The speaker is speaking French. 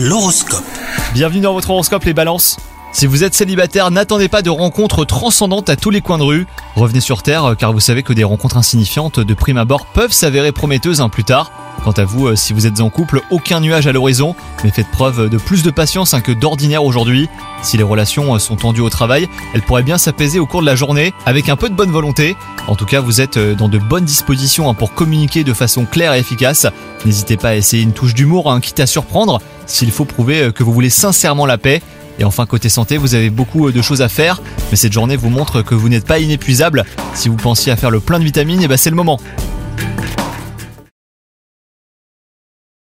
L'horoscope. Bienvenue dans votre horoscope les balances. Si vous êtes célibataire, n'attendez pas de rencontres transcendantes à tous les coins de rue. Revenez sur Terre euh, car vous savez que des rencontres insignifiantes de prime abord peuvent s'avérer prometteuses hein, plus tard. Quant à vous, euh, si vous êtes en couple, aucun nuage à l'horizon, mais faites preuve de plus de patience hein, que d'ordinaire aujourd'hui. Si les relations euh, sont tendues au travail, elles pourraient bien s'apaiser au cours de la journée avec un peu de bonne volonté. En tout cas, vous êtes dans de bonnes dispositions hein, pour communiquer de façon claire et efficace. N'hésitez pas à essayer une touche d'humour, hein, quitte à surprendre, s'il faut prouver euh, que vous voulez sincèrement la paix. Et enfin, côté santé, vous avez beaucoup euh, de choses à faire, mais cette journée vous montre que vous n'êtes pas inépuisable. Si vous pensiez à faire le plein de vitamines, et ben c'est le moment.